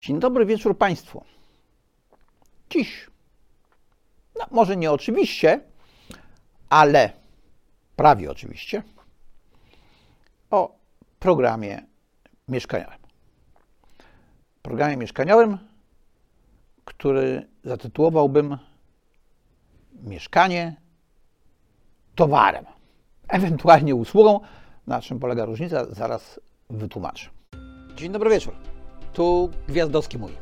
Dzień dobry wieczór Państwu. Dziś, no może nie oczywiście, ale prawie oczywiście, o programie mieszkaniowym. Programie mieszkaniowym, który zatytułowałbym Mieszkanie towarem, ewentualnie usługą. Na czym polega różnica, zaraz wytłumaczę. Dzień dobry wieczór. Tu Gwiazdowski mówi.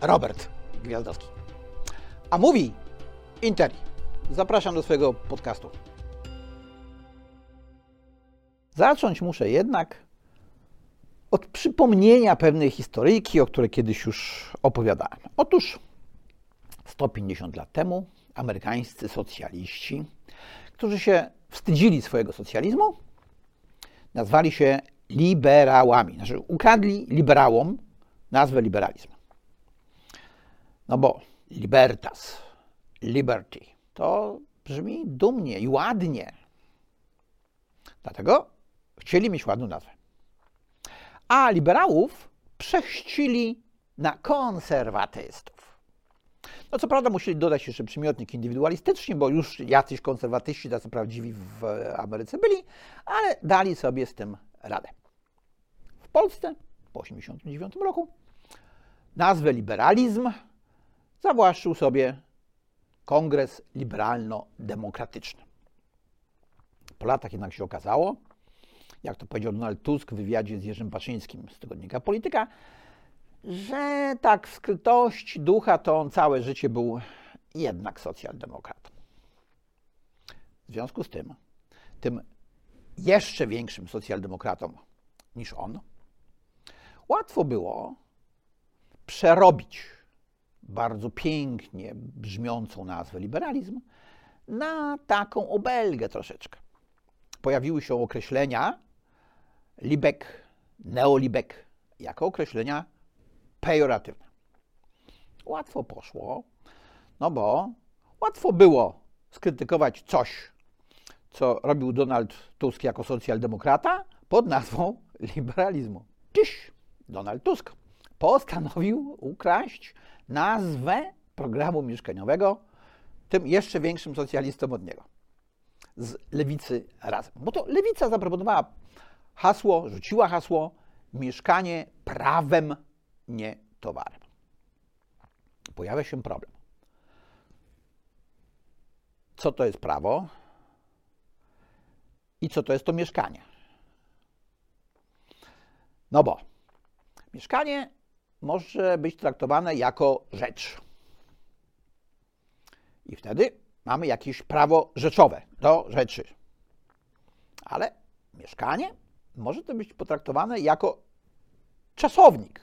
Robert Gwiazdowski. A mówi Interi. Zapraszam do swojego podcastu. Zacząć muszę jednak od przypomnienia pewnej historyjki, o której kiedyś już opowiadałem. Otóż 150 lat temu amerykańscy socjaliści, którzy się wstydzili swojego socjalizmu, nazwali się liberałami. Znaczy, ukradli liberałom nazwę liberalizm. No bo libertas, liberty, to brzmi dumnie i ładnie. Dlatego chcieli mieć ładną nazwę. A liberałów przechścili na konserwatystów. No co prawda musieli dodać jeszcze przymiotnik indywidualistyczny, bo już jacyś konserwatyści, tacy prawdziwi w Ameryce byli, ale dali sobie z tym radę. W Polsce po 1989 roku nazwę liberalizm zawłaszczył sobie Kongres Liberalno-Demokratyczny. Po latach jednak się okazało, jak to powiedział Donald Tusk w wywiadzie z Jerzym Paszyńskim z tygodnika Polityka, że tak w skrytości ducha to on całe życie był jednak socjaldemokratą. W związku z tym, tym jeszcze większym socjaldemokratą niż on, łatwo było przerobić bardzo pięknie brzmiącą nazwę liberalizm na taką obelgę troszeczkę. Pojawiły się określenia libek, neolibek jako określenia pejoratywne. Łatwo poszło, no bo łatwo było skrytykować coś, co robił Donald Tusk jako socjaldemokrata pod nazwą liberalizmu. Dziś Donald Tusk postanowił ukraść nazwę programu mieszkaniowego tym jeszcze większym socjalistom od niego. Z lewicy razem. Bo to lewica zaproponowała hasło, rzuciła hasło mieszkanie prawem, nie towarem. Pojawia się problem. Co to jest prawo i co to jest to mieszkanie? No bo mieszkanie może być traktowane jako rzecz. I wtedy mamy jakieś prawo rzeczowe do rzeczy. Ale mieszkanie może to być potraktowane jako czasownik.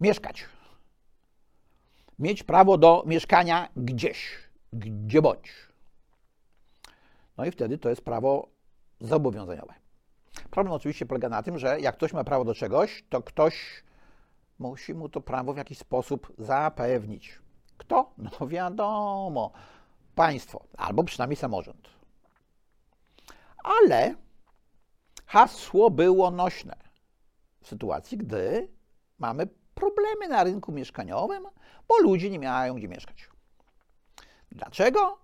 Mieszkać. Mieć prawo do mieszkania gdzieś, gdzie bądź. No i wtedy to jest prawo zobowiązaniowe. Problem oczywiście polega na tym, że jak ktoś ma prawo do czegoś, to ktoś musi mu to prawo w jakiś sposób zapewnić. Kto? No wiadomo, państwo, albo przynajmniej samorząd. Ale hasło było nośne w sytuacji, gdy mamy problemy na rynku mieszkaniowym, bo ludzie nie mają gdzie mieszkać. Dlaczego?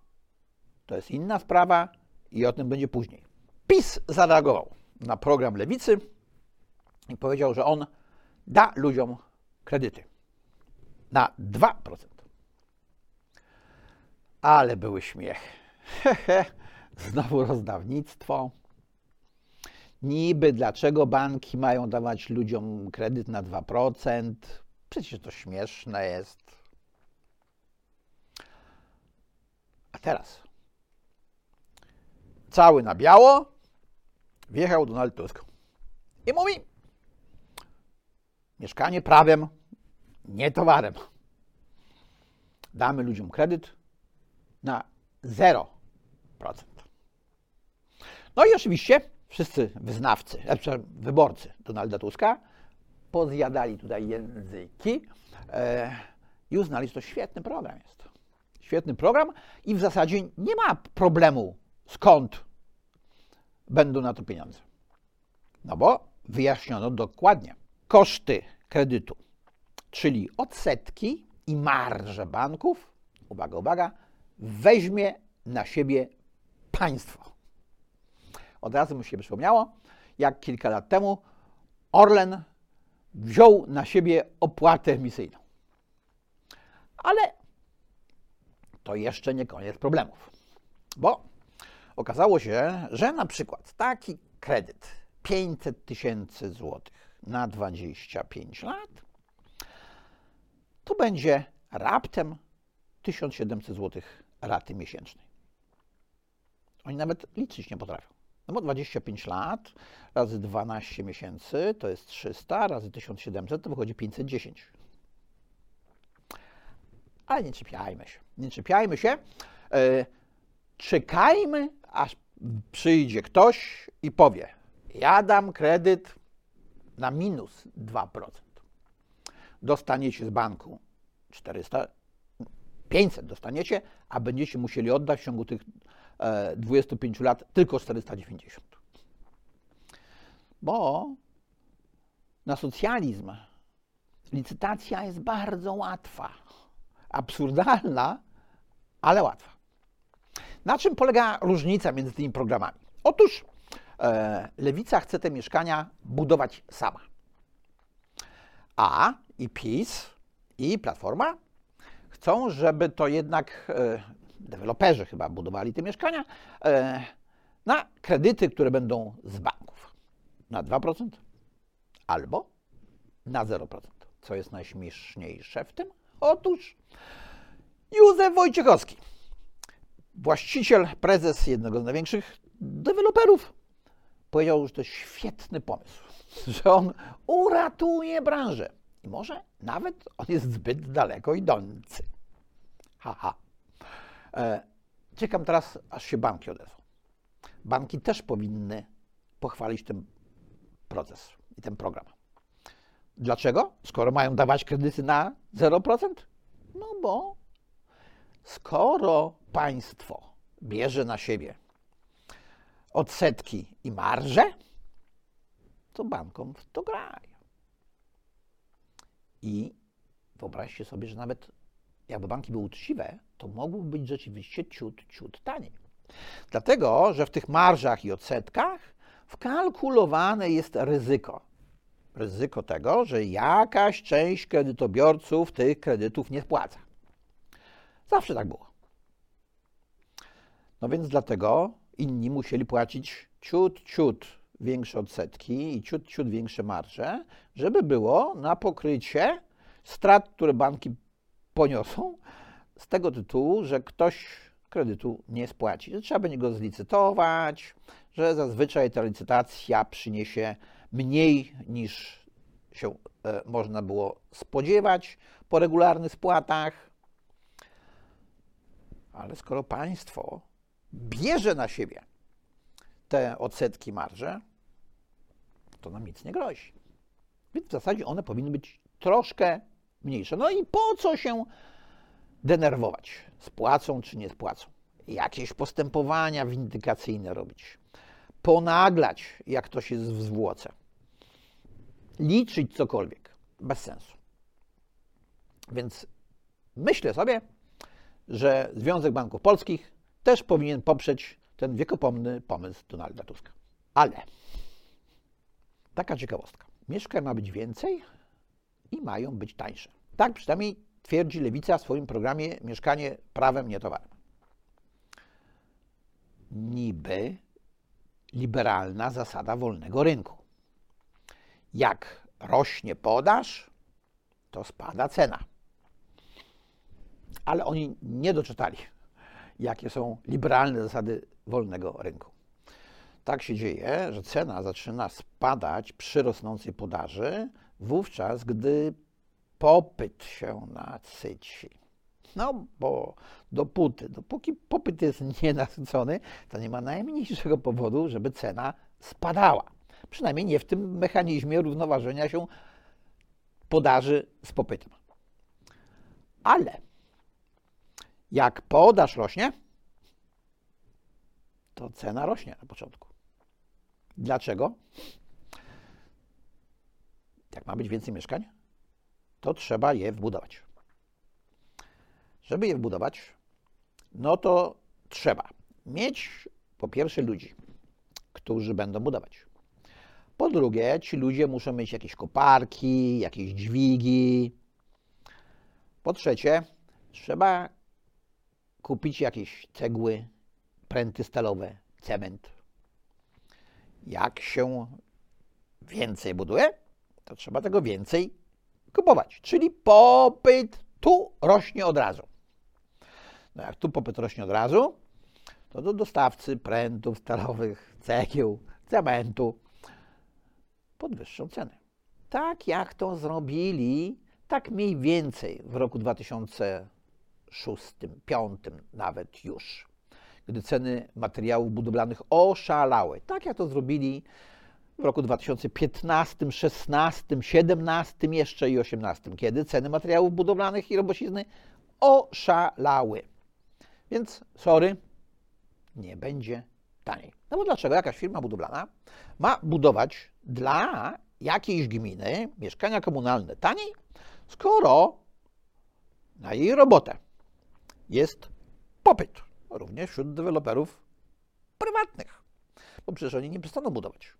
To jest inna sprawa i o tym będzie później. PiS zareagował na program lewicy i powiedział, że on da ludziom kredyty na 2%. Ale były śmiech. Znowu rozdawnictwo. Niby dlaczego banki mają dawać ludziom kredyt na 2%? Przecież to śmieszne jest. A teraz cały na biało wjechał Donald Tusk i mówi: Mieszkanie prawem, nie towarem. Damy ludziom kredyt na 0%. No i oczywiście wszyscy wyznawcy, znaczy wyborcy Donalda Tuska pozjadali tutaj języki e, i uznali, że to świetny program jest. Świetny program i w zasadzie nie ma problemu skąd będą na to pieniądze. No bo wyjaśniono dokładnie, koszty kredytu, czyli odsetki i marże banków, uwaga, uwaga, weźmie na siebie państwo. Od razu mi się przypomniało, jak kilka lat temu Orlen wziął na siebie opłatę emisyjną. Ale to jeszcze nie koniec problemów, bo okazało się, że na przykład taki kredyt 500 tysięcy złotych na 25 lat to będzie raptem 1700 złotych raty miesięcznej. Oni nawet liczyć nie potrafią. No bo 25 lat razy 12 miesięcy to jest 300, razy 1700 to wychodzi 510. Ale nie czepiajmy się. Nie czepiajmy się. Czekajmy, aż przyjdzie ktoś i powie: Ja dam kredyt na minus 2%. Dostaniecie z banku 400, 500 dostaniecie, a będziecie musieli oddać w ciągu tych 25 e, lat tylko 490. Bo na socjalizm licytacja jest bardzo łatwa. Absurdalna, ale łatwa. Na czym polega różnica między tymi programami? Otóż e, lewica chce te mieszkania budować sama. A i PiS i Platforma chcą, żeby to jednak e, deweloperzy chyba budowali te mieszkania e, na kredyty, które będą z banków. Na 2% albo na 0%. Co jest najśmieszniejsze w tym? Otóż Józef Wojciechowski, właściciel, prezes jednego z największych deweloperów, powiedział, że to świetny pomysł, że on uratuje branżę. I może nawet on jest zbyt daleko idący. Haha. E, czekam teraz, aż się banki odezwą. Banki też powinny pochwalić ten proces i ten program. Dlaczego? Skoro mają dawać kredyty na 0%? No bo skoro państwo bierze na siebie odsetki i marże, to bankom w to grają. I wyobraźcie sobie, że nawet jakby banki były uczciwe, to mogłoby być rzeczywiście ciut, ciut taniej. Dlatego, że w tych marżach i odsetkach wkalkulowane jest ryzyko. Ryzyko tego, że jakaś część kredytobiorców tych kredytów nie spłaca. Zawsze tak było. No więc dlatego inni musieli płacić ciut, ciut większe odsetki i ciut, ciut większe marże, żeby było na pokrycie strat, które banki poniosą z tego tytułu, że ktoś kredytu nie spłaci, że trzeba będzie go zlicytować, że zazwyczaj ta licytacja przyniesie mniej niż się e, można było spodziewać po regularnych spłatach. Ale skoro państwo bierze na siebie te odsetki marże, to nam nic nie grozi. Więc w zasadzie one powinny być troszkę mniejsze. No i po co się denerwować? Spłacą czy nie spłacą? Jakieś postępowania windykacyjne robić? Ponaglać, jak ktoś jest w zwłoce? Liczyć cokolwiek? Bez sensu. Więc myślę sobie, że Związek Banków Polskich też powinien poprzeć ten wiekopomny pomysł Donalda Tuska. Ale taka ciekawostka. Mieszkań ma być więcej, i mają być tańsze. Tak przynajmniej twierdzi Lewica w swoim programie Mieszkanie prawem, nie towarem. Niby liberalna zasada wolnego rynku. Jak rośnie podaż, to spada cena. Ale oni nie doczytali, jakie są liberalne zasady wolnego rynku. Tak się dzieje, że cena zaczyna spadać przy rosnącej podaży, wówczas, gdy popyt się nasyci. No, bo dopóty, dopóki popyt jest nienasycony, to nie ma najmniejszego powodu, żeby cena spadała. Przynajmniej nie w tym mechanizmie równoważenia się podaży z popytem. Ale jak podaż rośnie, to cena rośnie na początku. Dlaczego? Jak ma być więcej mieszkań, to trzeba je wbudować. Żeby je wbudować, no to trzeba mieć po pierwsze ludzi, którzy będą budować. Po drugie, ci ludzie muszą mieć jakieś koparki, jakieś dźwigi. Po trzecie, trzeba kupić jakieś cegły, pręty stalowe, cement. Jak się więcej buduje, to trzeba tego więcej kupować. Czyli popyt tu rośnie od razu. No jak tu popyt rośnie od razu, to do dostawcy prętów stalowych, cegieł, cementu podwyższą cenę. Tak jak to zrobili, tak mniej więcej w roku 2006-2005 nawet już, gdy ceny materiałów budowlanych oszalały. Tak jak to zrobili w roku 2015, 16, 17 jeszcze i 18, kiedy ceny materiałów budowlanych i robocizny oszalały. Więc sorry, nie będzie taniej. No bo dlaczego jakaś firma budowlana ma budować dla jakiejś gminy mieszkania komunalne taniej, skoro na jej robotę jest popyt, również wśród deweloperów prywatnych, bo przecież oni nie przestaną budować.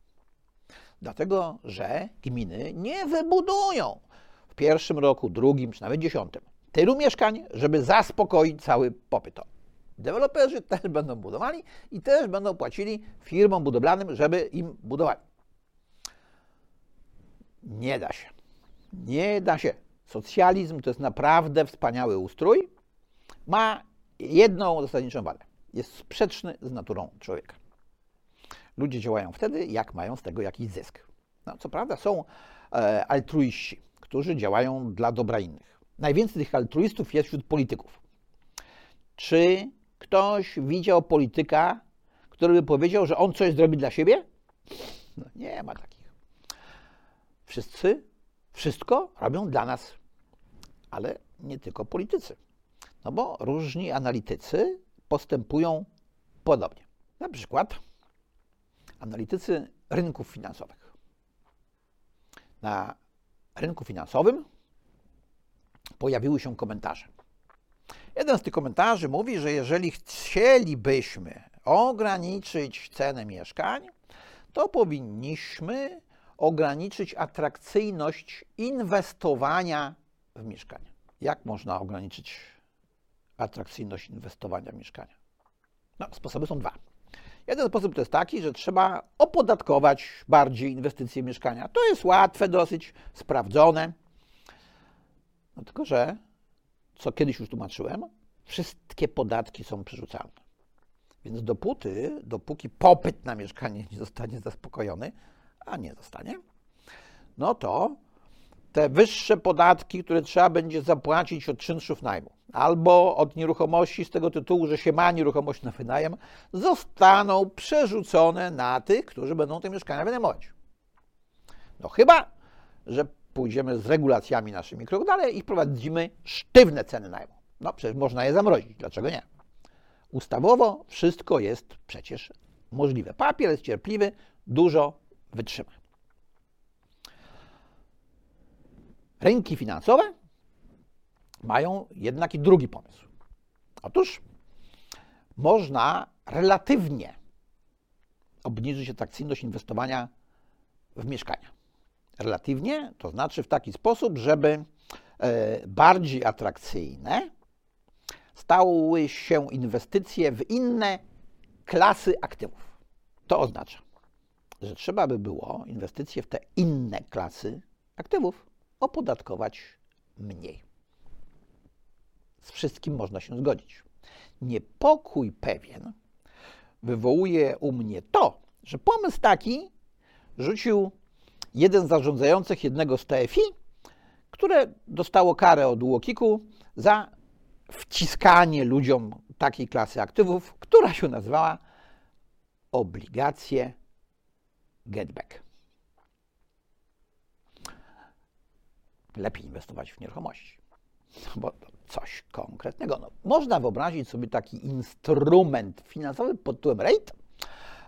Dlatego, że gminy nie wybudują w pierwszym roku, drugim czy nawet dziesiątym tylu mieszkań, żeby zaspokoić cały popyt. Deweloperzy też będą budowali i też będą płacili firmom budowlanym, żeby im budowali. Nie da się. Nie da się. Socjalizm to jest naprawdę wspaniały ustrój. Ma jedną zasadniczą wadę. Jest sprzeczny z naturą człowieka. Ludzie działają wtedy, jak mają z tego jakiś zysk. No, co prawda są e, altruiści, którzy działają dla dobra innych. Najwięcej tych altruistów jest wśród polityków. Czy ktoś widział polityka, który by powiedział, że on coś zrobi dla siebie? No, nie ma takich. Wszyscy wszystko robią dla nas, ale nie tylko politycy. No bo różni analitycy postępują podobnie. Na przykład analitycy rynków finansowych. Na rynku finansowym pojawiły się komentarze. Jeden z tych komentarzy mówi, że jeżeli chcielibyśmy ograniczyć cenę mieszkań, to powinniśmy ograniczyć atrakcyjność inwestowania w mieszkania. Jak można ograniczyć atrakcyjność inwestowania w mieszkania? No, sposoby są dwa. Jeden sposób to jest taki, że trzeba opodatkować bardziej inwestycje w mieszkania. To jest łatwe, dosyć sprawdzone. No tylko, że co kiedyś już tłumaczyłem, wszystkie podatki są przerzucalne. Więc dopóty, dopóki popyt na mieszkanie nie zostanie zaspokojony, a nie zostanie, no to te wyższe podatki, które trzeba będzie zapłacić od czynszów najmu albo od nieruchomości z tego tytułu, że się ma nieruchomość na wynajem, zostaną przerzucone na tych, którzy będą te mieszkania wynajmować. No chyba, że pójdziemy z regulacjami naszymi krok dalej i wprowadzimy sztywne ceny najmu. No przecież można je zamrozić, dlaczego nie? Ustawowo wszystko jest przecież możliwe. Papier jest cierpliwy, dużo wytrzyma. Rynki finansowe mają jednak i drugi pomysł. Otóż można relatywnie obniżyć atrakcyjność inwestowania w mieszkania relatywnie, to znaczy w taki sposób, żeby e, bardziej atrakcyjne stały się inwestycje w inne klasy aktywów. To oznacza, że trzeba by było inwestycje w te inne klasy aktywów opodatkować mniej. Z wszystkim można się zgodzić. Niepokój pewien wywołuje u mnie to, że pomysł taki rzucił jeden z zarządzających jednego z TFI, które dostało karę od UOKiK-u za wciskanie ludziom takiej klasy aktywów, która się nazywała obligacje getback. Lepiej inwestować w nieruchomości, bo coś konkretnego. No, można wyobrazić sobie taki instrument finansowy pod tytułem rate,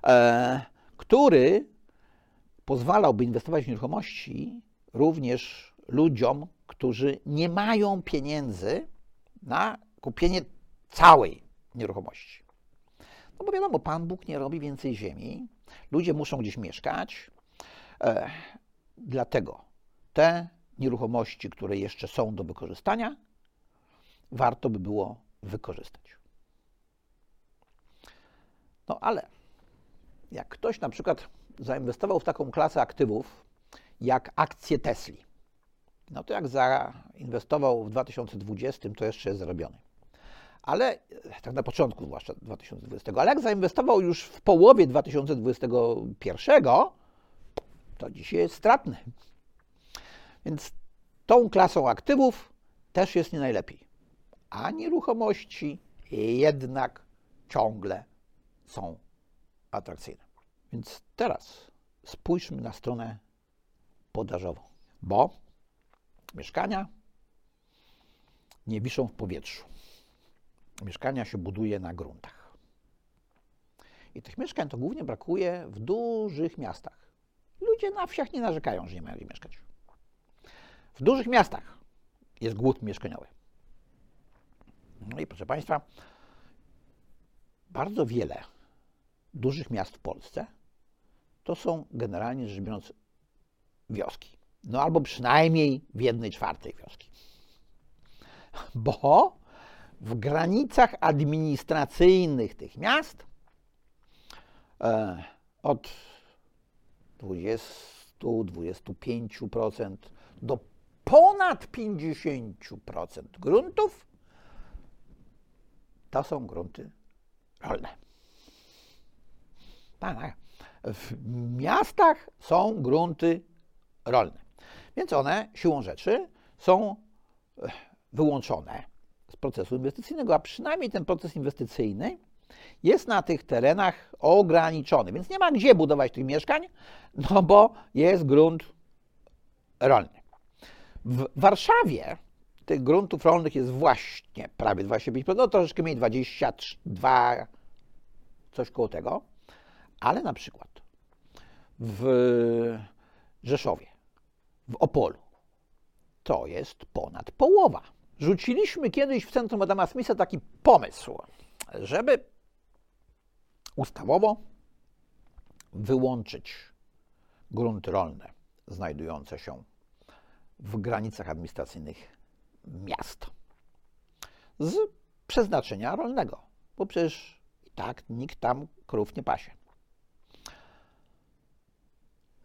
e, który pozwalałby inwestować w nieruchomości również ludziom, którzy nie mają pieniędzy na kupienie całej nieruchomości. No bo wiadomo, Pan Bóg nie robi więcej ziemi, ludzie muszą gdzieś mieszkać, e, dlatego te nieruchomości, które jeszcze są do wykorzystania, warto by było wykorzystać. No ale jak ktoś na przykład zainwestował w taką klasę aktywów jak akcje Tesli, no to jak zainwestował w 2020, to jeszcze jest zarobiony. Ale tak na początku, zwłaszcza 2020, ale jak zainwestował już w połowie 2021, to dzisiaj jest stratny. Więc tą klasą aktywów też jest nie najlepiej. A nieruchomości jednak ciągle są atrakcyjne. Więc teraz spójrzmy na stronę podażową, bo mieszkania nie wiszą w powietrzu. Mieszkania się buduje na gruntach. I tych mieszkań to głównie brakuje w dużych miastach. Ludzie na wsiach nie narzekają, że nie mają gdzie mieszkać. W dużych miastach jest głód mieszkaniowy. No i proszę Państwa, bardzo wiele dużych miast w Polsce to są generalnie rzecz biorąc wioski. No albo przynajmniej w jednej czwartej wioski. Bo w granicach administracyjnych tych miast e, od 20-25% do ponad 50% gruntów to są grunty rolne. W miastach są grunty rolne, więc one siłą rzeczy są e, wyłączone z procesu inwestycyjnego, a przynajmniej ten proces inwestycyjny jest na tych terenach ograniczony, więc nie ma gdzie budować tych mieszkań, no bo jest grunt rolny. W Warszawie tych gruntów rolnych jest właśnie prawie 25%, no troszeczkę mniej 22, coś koło tego, ale na przykład w Rzeszowie, w Opolu, to jest ponad połowa. Rzuciliśmy kiedyś w centrum Adama Smitha taki pomysł, żeby ustawowo wyłączyć grunty rolne znajdujące się w granicach administracyjnych miast z przeznaczenia rolnego, bo przecież i tak nikt tam krów nie pasie.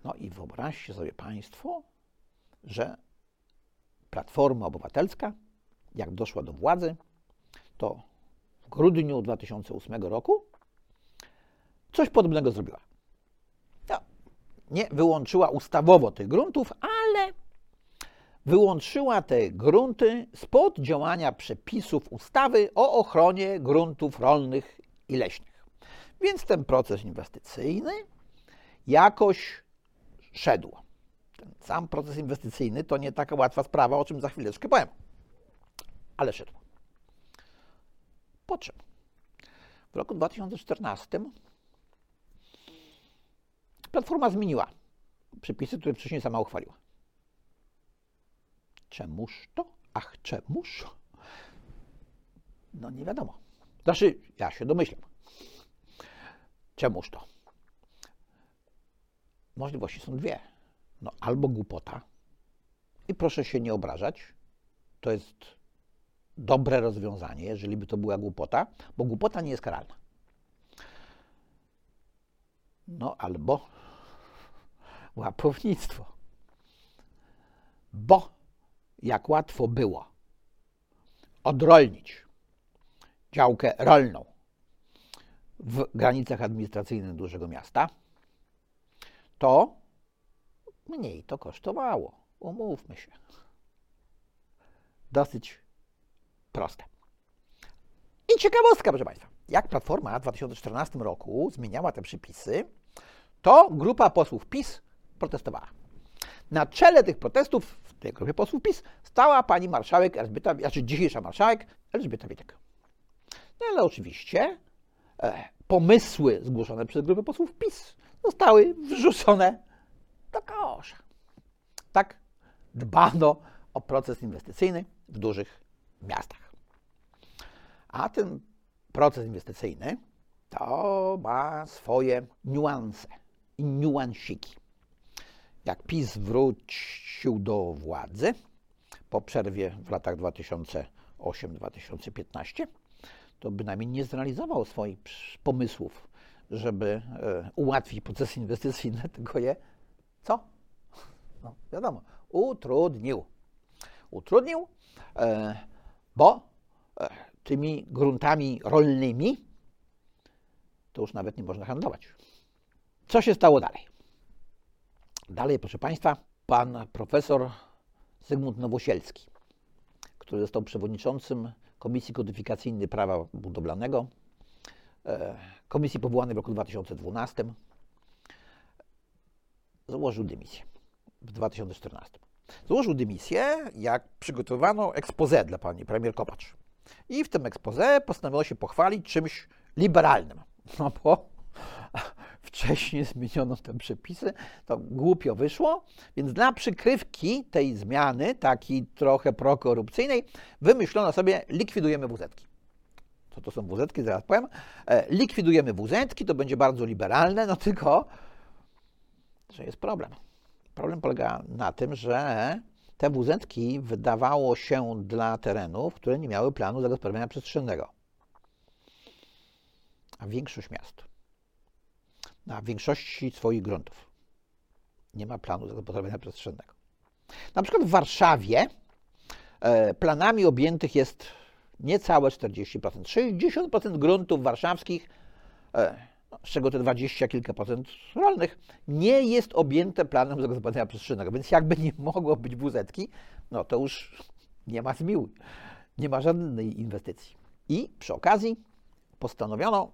No i wyobraźcie sobie Państwo, że Platforma Obywatelska, jak doszła do władzy, to w grudniu 2008 roku coś podobnego zrobiła. No, nie wyłączyła ustawowo tych gruntów, ale wyłączyła te grunty spod działania przepisów ustawy o ochronie gruntów rolnych i leśnych. Więc ten proces inwestycyjny jakoś szedł. Ten sam proces inwestycyjny to nie taka łatwa sprawa, o czym za chwileczkę powiem, ale szedł. Po czym? W roku 2014 Platforma zmieniła przepisy, które wcześniej sama uchwaliła. Czemuż to? Ach, czemuż? No nie wiadomo. Znaczy, ja się domyślam. Czemuż to? Możliwości są dwie. No, albo głupota, i proszę się nie obrażać, to jest dobre rozwiązanie, jeżeli by to była głupota, bo głupota nie jest karalna. No albo łapownictwo. Bo jak łatwo było odrolnić działkę rolną w granicach administracyjnych dużego miasta, to mniej to kosztowało. Umówmy się. Dosyć proste. I ciekawostka, proszę Państwa. Jak Platforma w 2014 roku zmieniała te przepisy, to grupa posłów PiS protestowała. Na czele tych protestów tej grupie posłów PiS stała pani marszałek Elżbieta, znaczy dzisiejsza marszałek Elżbieta Witek. No ale oczywiście e, pomysły zgłoszone przez grupę posłów PiS zostały wrzucone do kosza. Tak dbano o proces inwestycyjny w dużych miastach. A ten proces inwestycyjny to ma swoje niuanse i niuansiki. Jak PiS wrócił do władzy po przerwie w latach 2008-2015, to bynajmniej nie zrealizował swoich pomysłów, żeby e, ułatwić procesy inwestycyjne, tylko je co? No, wiadomo, utrudnił. Utrudnił, e, bo e, tymi gruntami rolnymi to już nawet nie można handlować. Co się stało dalej? Dalej, proszę Państwa, pan profesor Zygmunt Nowosielski, który został przewodniczącym Komisji Kodyfikacyjnej Prawa Budowlanego, e, komisji powołanej w roku 2012, założył dymisję w 2014. Złożył dymisję, jak przygotowano expose dla pani premier Kopacz. I w tym expose postanowiono się pochwalić czymś liberalnym. No bo wcześniej zmieniono te przepisy, to głupio wyszło, więc dla przykrywki tej zmiany, takiej trochę prokorupcyjnej, wymyślono sobie likwidujemy wuzetki. Co to są wuzetki, zaraz powiem. E, likwidujemy wuzetki, to będzie bardzo liberalne, no tylko, że jest problem. Problem polega na tym, że te wuzetki wydawało się dla terenów, które nie miały planu zagospodarowania przestrzennego. A większość miast na większości swoich gruntów nie ma planu zagospodarowania przestrzennego. Na przykład w Warszawie e, planami objętych jest niecałe 40%. 60% gruntów warszawskich e, z czego te 20 kilka procent rolnych, nie jest objęte planem zagospodarowania przestrzennego. Więc jakby nie mogło być wuzetki, no to już nie ma zmiłuj, nie ma żadnej inwestycji. I przy okazji postanowiono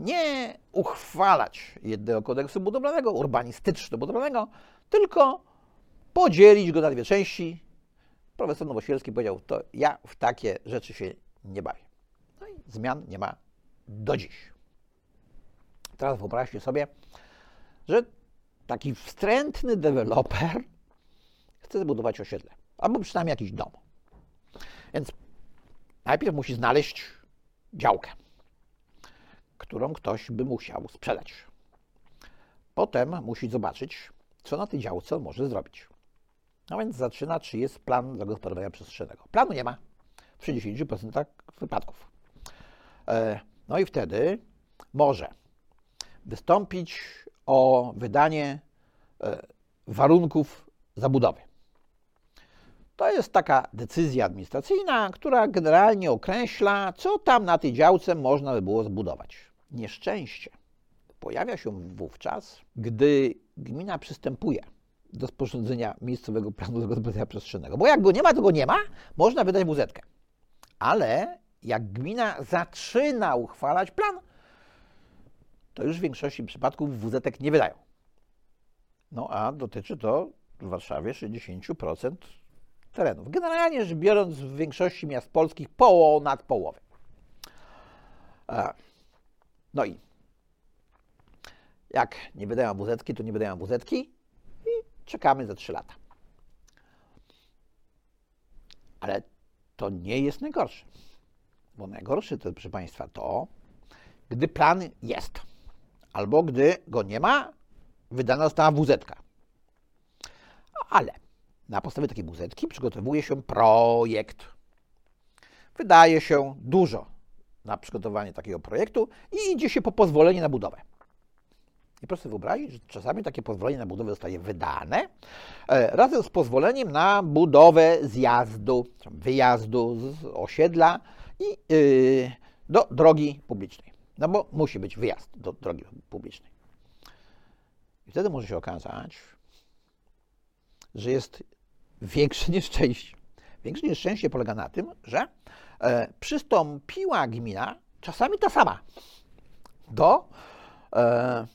nie uchwalać jednego kodeksu budowlanego, urbanistyczno-budowlanego, tylko podzielić go na dwie części. Profesor Nowosielski powiedział, to ja w takie rzeczy się nie bawię. No i zmian nie ma do dziś. Teraz wyobraźcie sobie, że taki wstrętny deweloper chce zbudować osiedle, albo przynajmniej jakiś dom. Więc najpierw musi znaleźć działkę, którą ktoś by musiał sprzedać. Potem musi zobaczyć, co na tej działce może zrobić. No więc zaczyna, czy jest plan zagospodarowania przestrzennego. Planu nie ma w 60% wypadków. E, no i wtedy może wystąpić o wydanie e, warunków zabudowy. To jest taka decyzja administracyjna, która generalnie określa, co tam na tej działce można by było zbudować. Nieszczęście pojawia się wówczas, gdy gmina przystępuje do sporządzenia miejscowego planu zagospodarowania przestrzennego. Bo jak go nie ma, to go nie ma, można wydać wuzetkę. Ale jak gmina zaczyna uchwalać plan, to już w większości przypadków WZ nie wydają. No a dotyczy to w Warszawie 60% terenów. Generalnie rzecz biorąc, w większości miast polskich ponad połowę. No i jak nie wydają WZ, to nie wydają WZ i czekamy za 3 lata. Ale to nie jest najgorsze. Bo najgorsze to, proszę Państwa, to, gdy plan jest albo gdy go nie ma, wydana została WZ. Ale na podstawie takiej WZ przygotowuje się projekt. Wydaje się dużo na przygotowanie takiego projektu i idzie się po pozwolenie na budowę. I proszę sobie wyobrazić, że czasami takie pozwolenie na budowę zostaje wydane e, razem z pozwoleniem na budowę zjazdu, wyjazdu z osiedla i yy, do drogi publicznej. No bo musi być wyjazd do drogi publicznej. I wtedy może się okazać, że jest większe nieszczęście. Większe nieszczęście polega na tym, że przystąpiła gmina, czasami ta sama, do e,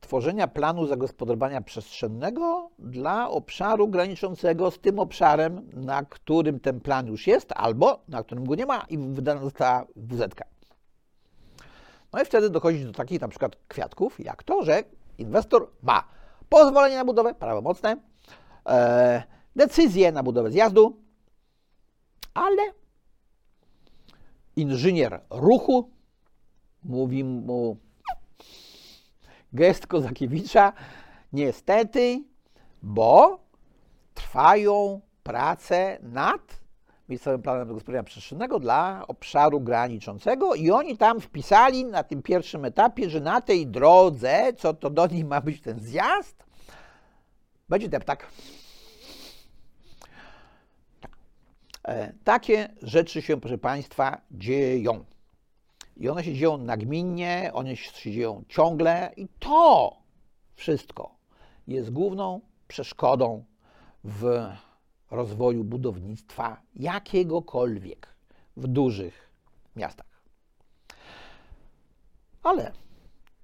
tworzenia planu zagospodarowania przestrzennego dla obszaru graniczącego z tym obszarem, na którym ten plan już jest, albo na którym go nie ma i wydana została WZ. No i wtedy dochodzi do takich na przykład kwiatków, jak to, że inwestor ma pozwolenie na budowę prawomocne, e, decyzję na budowę zjazdu, ale inżynier ruchu mówi mu gest Kozakiewicza, niestety, bo trwają prace nad miejscowym planem zagospodarowania przestrzennego dla obszaru graniczącego i oni tam wpisali na tym pierwszym etapie, że na tej drodze, co to do niej ma być ten zjazd, będzie deptak. E, takie rzeczy się, proszę Państwa, dzieją. I one się dzieją nagminnie, one się dzieją ciągle i to wszystko jest główną przeszkodą w rozwoju budownictwa jakiegokolwiek w dużych miastach. Ale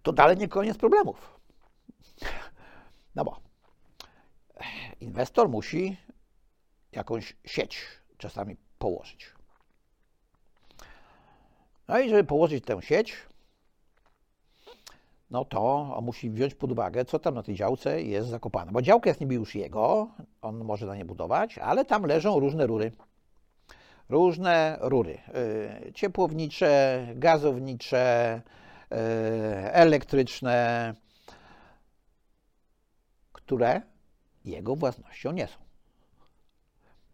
to dalej nie koniec problemów. No bo inwestor musi jakąś sieć czasami położyć. No i żeby położyć tę sieć, no to on musi wziąć pod uwagę, co tam na tej działce jest zakopane. Bo działka jest niby już jego, on może na nie budować, ale tam leżą różne rury. Różne rury. Yy, ciepłownicze, gazownicze, yy, elektryczne, które jego własnością nie są.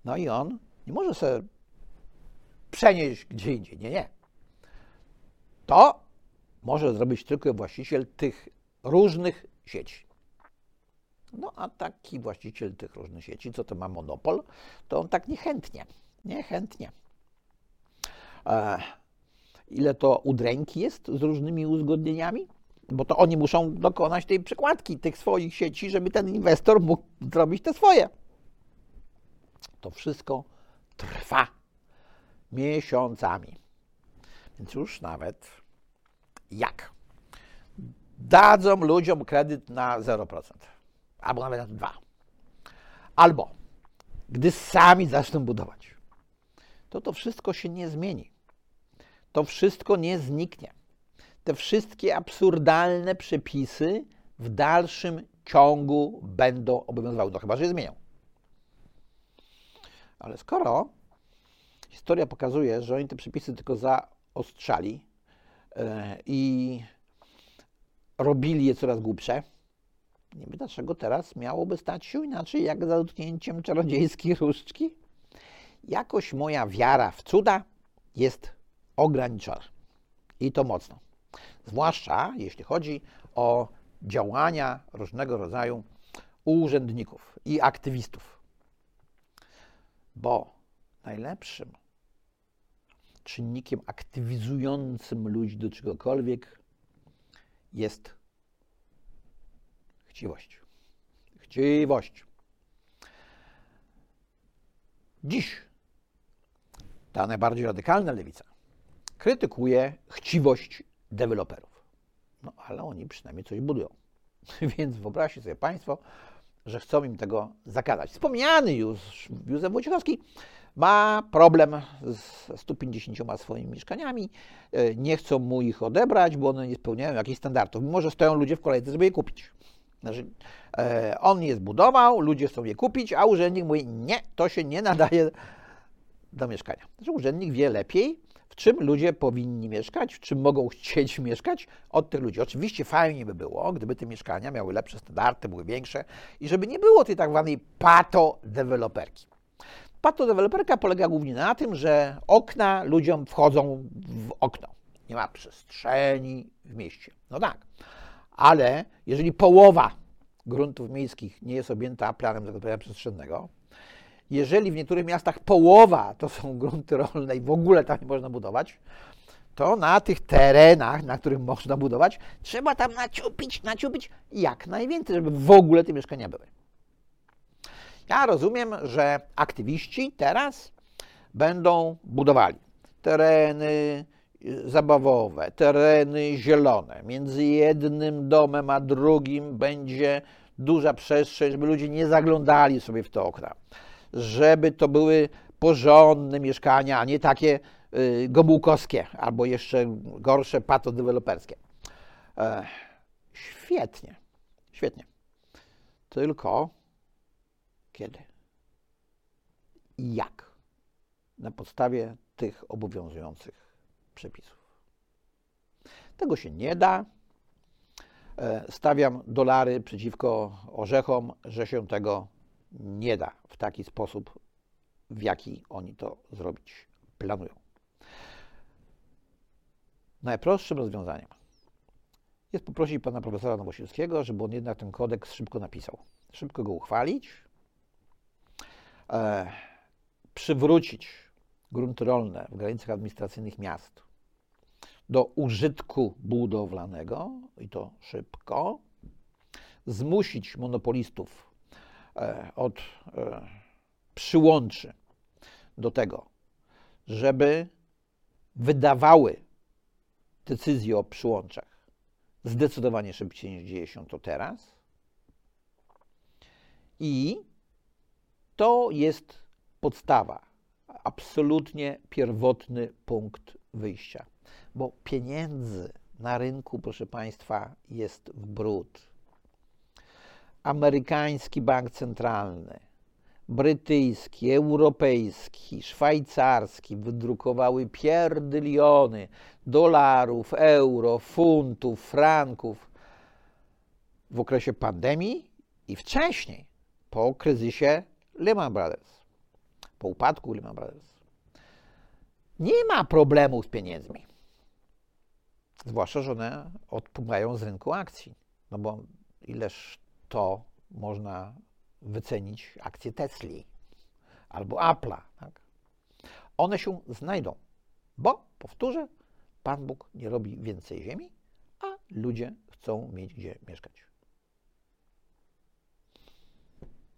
No i on nie może sobie przenieść gdzie indziej. Nie, nie. To może zrobić tylko właściciel tych różnych sieci. No a taki właściciel tych różnych sieci, co to ma monopol, to on tak niechętnie, niechętnie. E, ile to udręki jest z różnymi uzgodnieniami? Bo to oni muszą dokonać tej przekładki tych swoich sieci, żeby ten inwestor mógł zrobić te swoje. To wszystko trwa miesiącami. Więc już nawet jak dadzą ludziom kredyt na 0%, albo nawet na 2%, albo gdy sami zaczną budować, to to wszystko się nie zmieni. To wszystko nie zniknie. Te wszystkie absurdalne przepisy w dalszym ciągu będą obowiązywały, no chyba, że je zmienią. Ale skoro historia pokazuje, że oni te przepisy tylko zaostrzali e, i robili je coraz głupsze, nie wiem dlaczego teraz miałoby stać się inaczej, jak za dotknięciem czarodziejskiej różdżki. Jakoś moja wiara w cuda jest ograniczona. I to mocno. Zwłaszcza jeśli chodzi o działania różnego rodzaju urzędników i aktywistów. Bo najlepszym czynnikiem aktywizującym ludzi do czegokolwiek jest chciwość. Chciwość. Dziś ta najbardziej radykalna lewica krytykuje chciwość deweloperów. No ale oni przynajmniej coś budują. Więc wyobraźcie sobie Państwo, że chcą im tego zakazać. Wspomniany już Józef Wojciechowski ma problem z 150 swoimi mieszkaniami, e, nie chcą mu ich odebrać, bo one nie spełniają jakichś standardów, mimo że stoją ludzie w kolejce, żeby je kupić. Znaczy, e, on je zbudował, ludzie chcą je kupić, a urzędnik mówi, nie, to się nie nadaje do mieszkania. Znaczy, urzędnik wie lepiej, w czym ludzie powinni mieszkać, w czym mogą chcieć mieszkać od tych ludzi. Oczywiście fajnie by było, gdyby te mieszkania miały lepsze standardy, były większe i żeby nie było tej tak zwanej pato-deweloperki. Pato-deweloperka polega głównie na tym, że okna ludziom wchodzą w okno. Nie ma przestrzeni w mieście. No tak, ale jeżeli połowa gruntów miejskich nie jest objęta planem zagospodarowania przestrzennego, jeżeli w niektórych miastach połowa to są grunty rolne i w ogóle tam nie można budować, to na tych terenach, na których można budować, trzeba tam naciupić, naciupić jak najwięcej, żeby w ogóle te mieszkania były. Ja rozumiem, że aktywiści teraz będą budowali tereny zabawowe, tereny zielone. Między jednym domem a drugim będzie duża przestrzeń, żeby ludzie nie zaglądali sobie w te okna żeby to były porządne mieszkania, a nie takie y, gomułkowskie albo jeszcze gorsze patodeweloperskie. E, świetnie, świetnie. Tylko Kiedy? I jak? Na podstawie tych obowiązujących przepisów. Tego się nie da. E, Stawiam dolary przeciwko orzechom, że się tego nie da w taki sposób, w jaki oni to zrobić planują. Najprostszym rozwiązaniem jest poprosić pana profesora Nowosielskiego, żeby on jednak ten kodeks szybko napisał. Szybko go uchwalić, e, przywrócić grunty rolne w granicach administracyjnych miast do użytku budowlanego i to szybko, zmusić monopolistów od e, przyłączy do tego, żeby wydawały decyzje o przyłączach zdecydowanie szybciej niż dzieje się to teraz. I to jest podstawa, absolutnie pierwotny punkt wyjścia, bo pieniędzy na rynku, proszę Państwa, jest w brud. Amerykański bank centralny, brytyjski, europejski, szwajcarski wydrukowały pierdyliony dolarów, euro, funtów, franków w okresie pandemii i wcześniej, po kryzysie Lehman Brothers, po upadku Lehman Brothers. Nie ma problemu z pieniędzmi. Zwłaszcza, że one odpływają z rynku akcji. No bo ileż to można wycenić akcje Tesli albo Apple'a. Tak? One się znajdą, bo, powtórzę, Pan Bóg nie robi więcej ziemi, a ludzie chcą mieć gdzie mieszkać.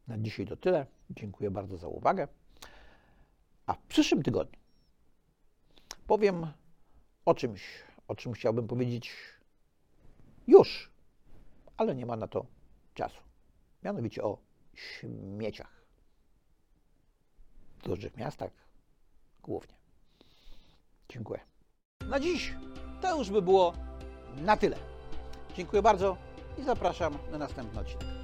Na dzisiaj to tyle. Dziękuję bardzo za uwagę. A w przyszłym tygodniu powiem o czymś, o czym chciałbym powiedzieć już, ale nie ma na to czasu. Mianowicie o śmieciach. W dużych miastach głównie. Dziękuję. Na dziś to już by było na tyle. Dziękuję bardzo i zapraszam na następny odcinek.